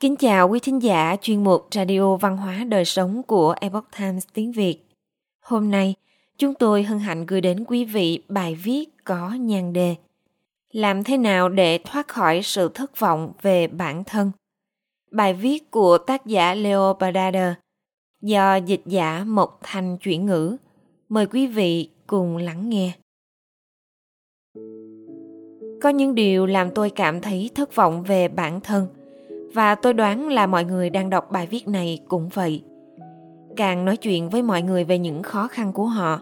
Kính chào quý thính giả chuyên mục Radio Văn hóa Đời Sống của Epoch Times tiếng Việt. Hôm nay, chúng tôi hân hạnh gửi đến quý vị bài viết có nhan đề Làm thế nào để thoát khỏi sự thất vọng về bản thân? Bài viết của tác giả Leo Badader do dịch giả Mộc Thành chuyển ngữ. Mời quý vị cùng lắng nghe. Có những điều làm tôi cảm thấy thất vọng về bản thân – và tôi đoán là mọi người đang đọc bài viết này cũng vậy. Càng nói chuyện với mọi người về những khó khăn của họ,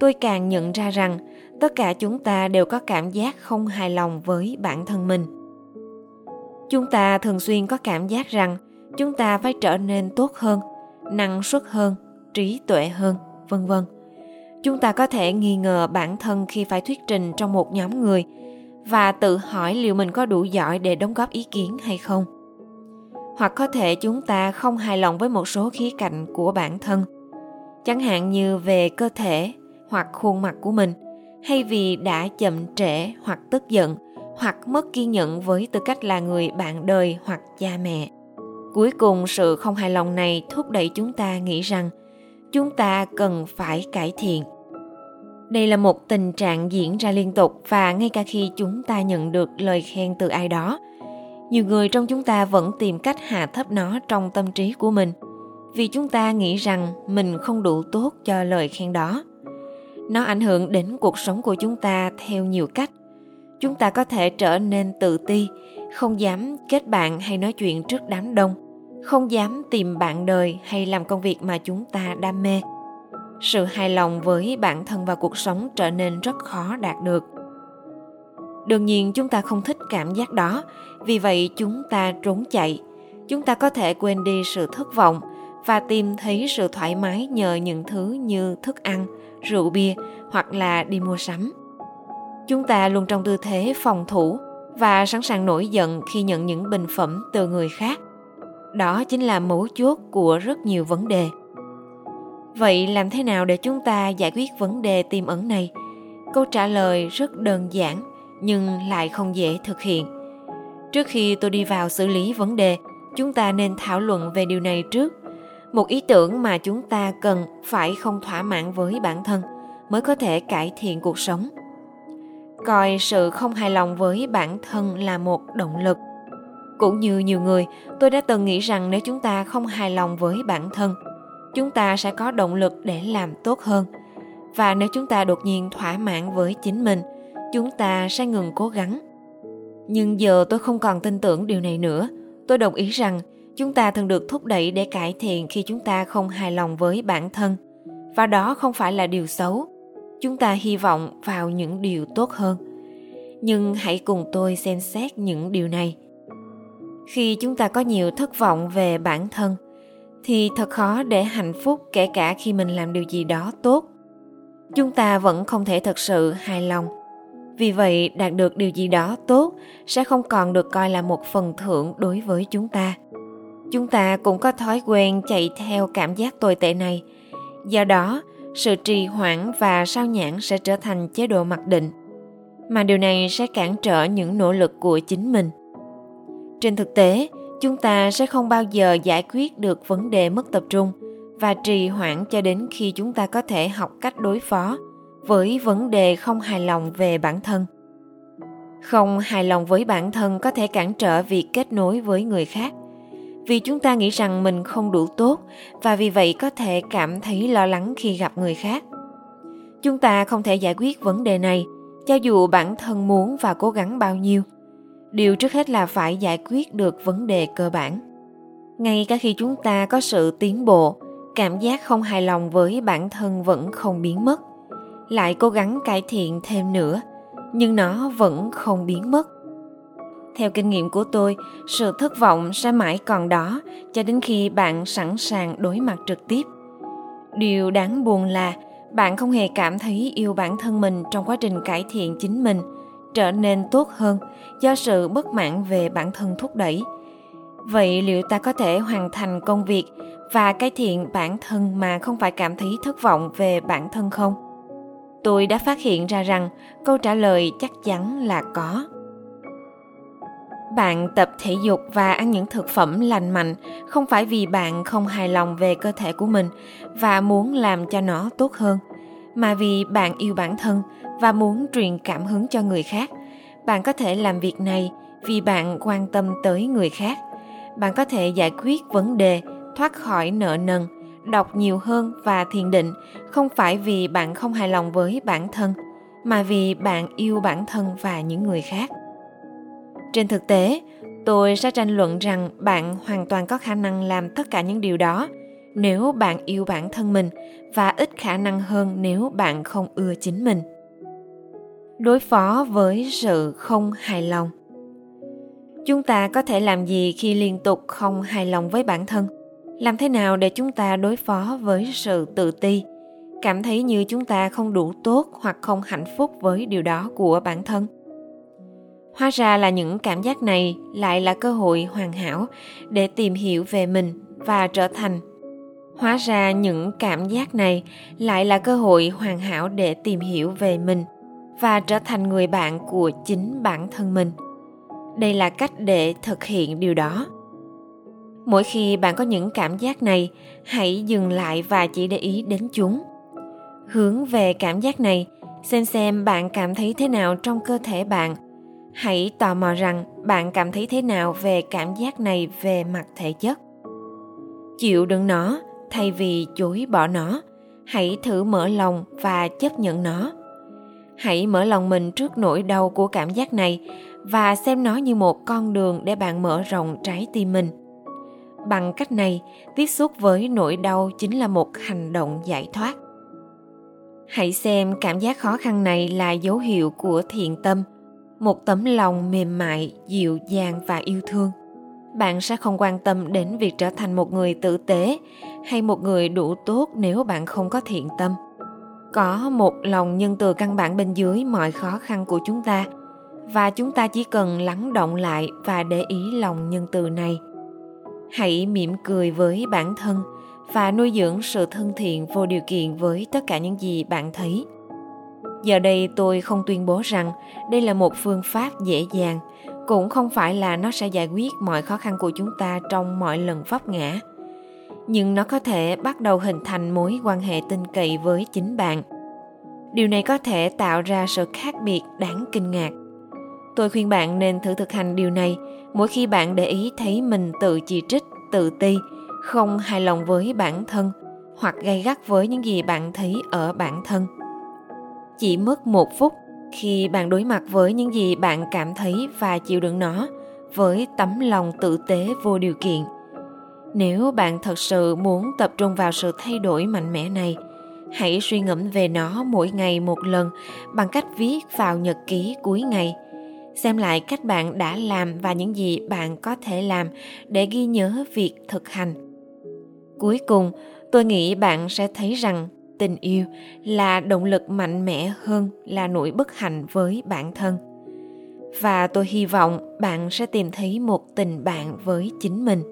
tôi càng nhận ra rằng tất cả chúng ta đều có cảm giác không hài lòng với bản thân mình. Chúng ta thường xuyên có cảm giác rằng chúng ta phải trở nên tốt hơn, năng suất hơn, trí tuệ hơn, vân vân. Chúng ta có thể nghi ngờ bản thân khi phải thuyết trình trong một nhóm người và tự hỏi liệu mình có đủ giỏi để đóng góp ý kiến hay không hoặc có thể chúng ta không hài lòng với một số khía cạnh của bản thân. Chẳng hạn như về cơ thể hoặc khuôn mặt của mình, hay vì đã chậm trễ hoặc tức giận, hoặc mất kiên nhẫn với tư cách là người bạn đời hoặc cha mẹ. Cuối cùng, sự không hài lòng này thúc đẩy chúng ta nghĩ rằng chúng ta cần phải cải thiện. Đây là một tình trạng diễn ra liên tục và ngay cả khi chúng ta nhận được lời khen từ ai đó nhiều người trong chúng ta vẫn tìm cách hạ thấp nó trong tâm trí của mình, vì chúng ta nghĩ rằng mình không đủ tốt cho lời khen đó. Nó ảnh hưởng đến cuộc sống của chúng ta theo nhiều cách. Chúng ta có thể trở nên tự ti, không dám kết bạn hay nói chuyện trước đám đông, không dám tìm bạn đời hay làm công việc mà chúng ta đam mê. Sự hài lòng với bản thân và cuộc sống trở nên rất khó đạt được đương nhiên chúng ta không thích cảm giác đó. Vì vậy chúng ta trốn chạy. Chúng ta có thể quên đi sự thất vọng và tìm thấy sự thoải mái nhờ những thứ như thức ăn, rượu bia hoặc là đi mua sắm. Chúng ta luôn trong tư thế phòng thủ và sẵn sàng nổi giận khi nhận những bình phẩm từ người khác. Đó chính là mấu chốt của rất nhiều vấn đề. Vậy làm thế nào để chúng ta giải quyết vấn đề tiềm ẩn này? Câu trả lời rất đơn giản nhưng lại không dễ thực hiện. Trước khi tôi đi vào xử lý vấn đề, chúng ta nên thảo luận về điều này trước. Một ý tưởng mà chúng ta cần phải không thỏa mãn với bản thân mới có thể cải thiện cuộc sống. Coi sự không hài lòng với bản thân là một động lực. Cũng như nhiều người, tôi đã từng nghĩ rằng nếu chúng ta không hài lòng với bản thân, chúng ta sẽ có động lực để làm tốt hơn. Và nếu chúng ta đột nhiên thỏa mãn với chính mình chúng ta sẽ ngừng cố gắng. Nhưng giờ tôi không còn tin tưởng điều này nữa. Tôi đồng ý rằng chúng ta thường được thúc đẩy để cải thiện khi chúng ta không hài lòng với bản thân. Và đó không phải là điều xấu. Chúng ta hy vọng vào những điều tốt hơn. Nhưng hãy cùng tôi xem xét những điều này. Khi chúng ta có nhiều thất vọng về bản thân, thì thật khó để hạnh phúc kể cả khi mình làm điều gì đó tốt. Chúng ta vẫn không thể thật sự hài lòng vì vậy, đạt được điều gì đó tốt sẽ không còn được coi là một phần thưởng đối với chúng ta. Chúng ta cũng có thói quen chạy theo cảm giác tồi tệ này. Do đó, sự trì hoãn và sao nhãn sẽ trở thành chế độ mặc định. Mà điều này sẽ cản trở những nỗ lực của chính mình. Trên thực tế, chúng ta sẽ không bao giờ giải quyết được vấn đề mất tập trung và trì hoãn cho đến khi chúng ta có thể học cách đối phó với vấn đề không hài lòng về bản thân. Không hài lòng với bản thân có thể cản trở việc kết nối với người khác. Vì chúng ta nghĩ rằng mình không đủ tốt và vì vậy có thể cảm thấy lo lắng khi gặp người khác. Chúng ta không thể giải quyết vấn đề này, cho dù bản thân muốn và cố gắng bao nhiêu. Điều trước hết là phải giải quyết được vấn đề cơ bản. Ngay cả khi chúng ta có sự tiến bộ, cảm giác không hài lòng với bản thân vẫn không biến mất lại cố gắng cải thiện thêm nữa, nhưng nó vẫn không biến mất. Theo kinh nghiệm của tôi, sự thất vọng sẽ mãi còn đó cho đến khi bạn sẵn sàng đối mặt trực tiếp. Điều đáng buồn là bạn không hề cảm thấy yêu bản thân mình trong quá trình cải thiện chính mình, trở nên tốt hơn do sự bất mãn về bản thân thúc đẩy. Vậy liệu ta có thể hoàn thành công việc và cải thiện bản thân mà không phải cảm thấy thất vọng về bản thân không? Tôi đã phát hiện ra rằng câu trả lời chắc chắn là có. Bạn tập thể dục và ăn những thực phẩm lành mạnh không phải vì bạn không hài lòng về cơ thể của mình và muốn làm cho nó tốt hơn, mà vì bạn yêu bản thân và muốn truyền cảm hứng cho người khác. Bạn có thể làm việc này vì bạn quan tâm tới người khác. Bạn có thể giải quyết vấn đề, thoát khỏi nợ nần đọc nhiều hơn và thiền định, không phải vì bạn không hài lòng với bản thân, mà vì bạn yêu bản thân và những người khác. Trên thực tế, tôi sẽ tranh luận rằng bạn hoàn toàn có khả năng làm tất cả những điều đó nếu bạn yêu bản thân mình và ít khả năng hơn nếu bạn không ưa chính mình. Đối phó với sự không hài lòng. Chúng ta có thể làm gì khi liên tục không hài lòng với bản thân? Làm thế nào để chúng ta đối phó với sự tự ti? Cảm thấy như chúng ta không đủ tốt hoặc không hạnh phúc với điều đó của bản thân. Hóa ra là những cảm giác này lại là cơ hội hoàn hảo để tìm hiểu về mình và trở thành. Hóa ra những cảm giác này lại là cơ hội hoàn hảo để tìm hiểu về mình và trở thành người bạn của chính bản thân mình. Đây là cách để thực hiện điều đó mỗi khi bạn có những cảm giác này, hãy dừng lại và chỉ để ý đến chúng. Hướng về cảm giác này, xem xem bạn cảm thấy thế nào trong cơ thể bạn. Hãy tò mò rằng bạn cảm thấy thế nào về cảm giác này về mặt thể chất. Chịu đựng nó, thay vì chối bỏ nó, hãy thử mở lòng và chấp nhận nó. Hãy mở lòng mình trước nỗi đau của cảm giác này và xem nó như một con đường để bạn mở rộng trái tim mình bằng cách này, tiếp xúc với nỗi đau chính là một hành động giải thoát. Hãy xem cảm giác khó khăn này là dấu hiệu của thiện tâm, một tấm lòng mềm mại, dịu dàng và yêu thương. Bạn sẽ không quan tâm đến việc trở thành một người tử tế hay một người đủ tốt nếu bạn không có thiện tâm. Có một lòng nhân từ căn bản bên dưới mọi khó khăn của chúng ta, và chúng ta chỉ cần lắng động lại và để ý lòng nhân từ này hãy mỉm cười với bản thân và nuôi dưỡng sự thân thiện vô điều kiện với tất cả những gì bạn thấy. Giờ đây tôi không tuyên bố rằng đây là một phương pháp dễ dàng, cũng không phải là nó sẽ giải quyết mọi khó khăn của chúng ta trong mọi lần vấp ngã. Nhưng nó có thể bắt đầu hình thành mối quan hệ tin cậy với chính bạn. Điều này có thể tạo ra sự khác biệt đáng kinh ngạc tôi khuyên bạn nên thử thực hành điều này. Mỗi khi bạn để ý thấy mình tự chỉ trích, tự ti, không hài lòng với bản thân, hoặc gay gắt với những gì bạn thấy ở bản thân. Chỉ mất một phút khi bạn đối mặt với những gì bạn cảm thấy và chịu đựng nó với tấm lòng tử tế vô điều kiện. Nếu bạn thật sự muốn tập trung vào sự thay đổi mạnh mẽ này, hãy suy ngẫm về nó mỗi ngày một lần bằng cách viết vào nhật ký cuối ngày xem lại cách bạn đã làm và những gì bạn có thể làm để ghi nhớ việc thực hành. Cuối cùng, tôi nghĩ bạn sẽ thấy rằng tình yêu là động lực mạnh mẽ hơn là nỗi bất hạnh với bản thân. Và tôi hy vọng bạn sẽ tìm thấy một tình bạn với chính mình.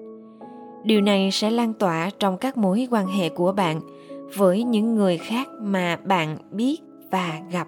Điều này sẽ lan tỏa trong các mối quan hệ của bạn với những người khác mà bạn biết và gặp.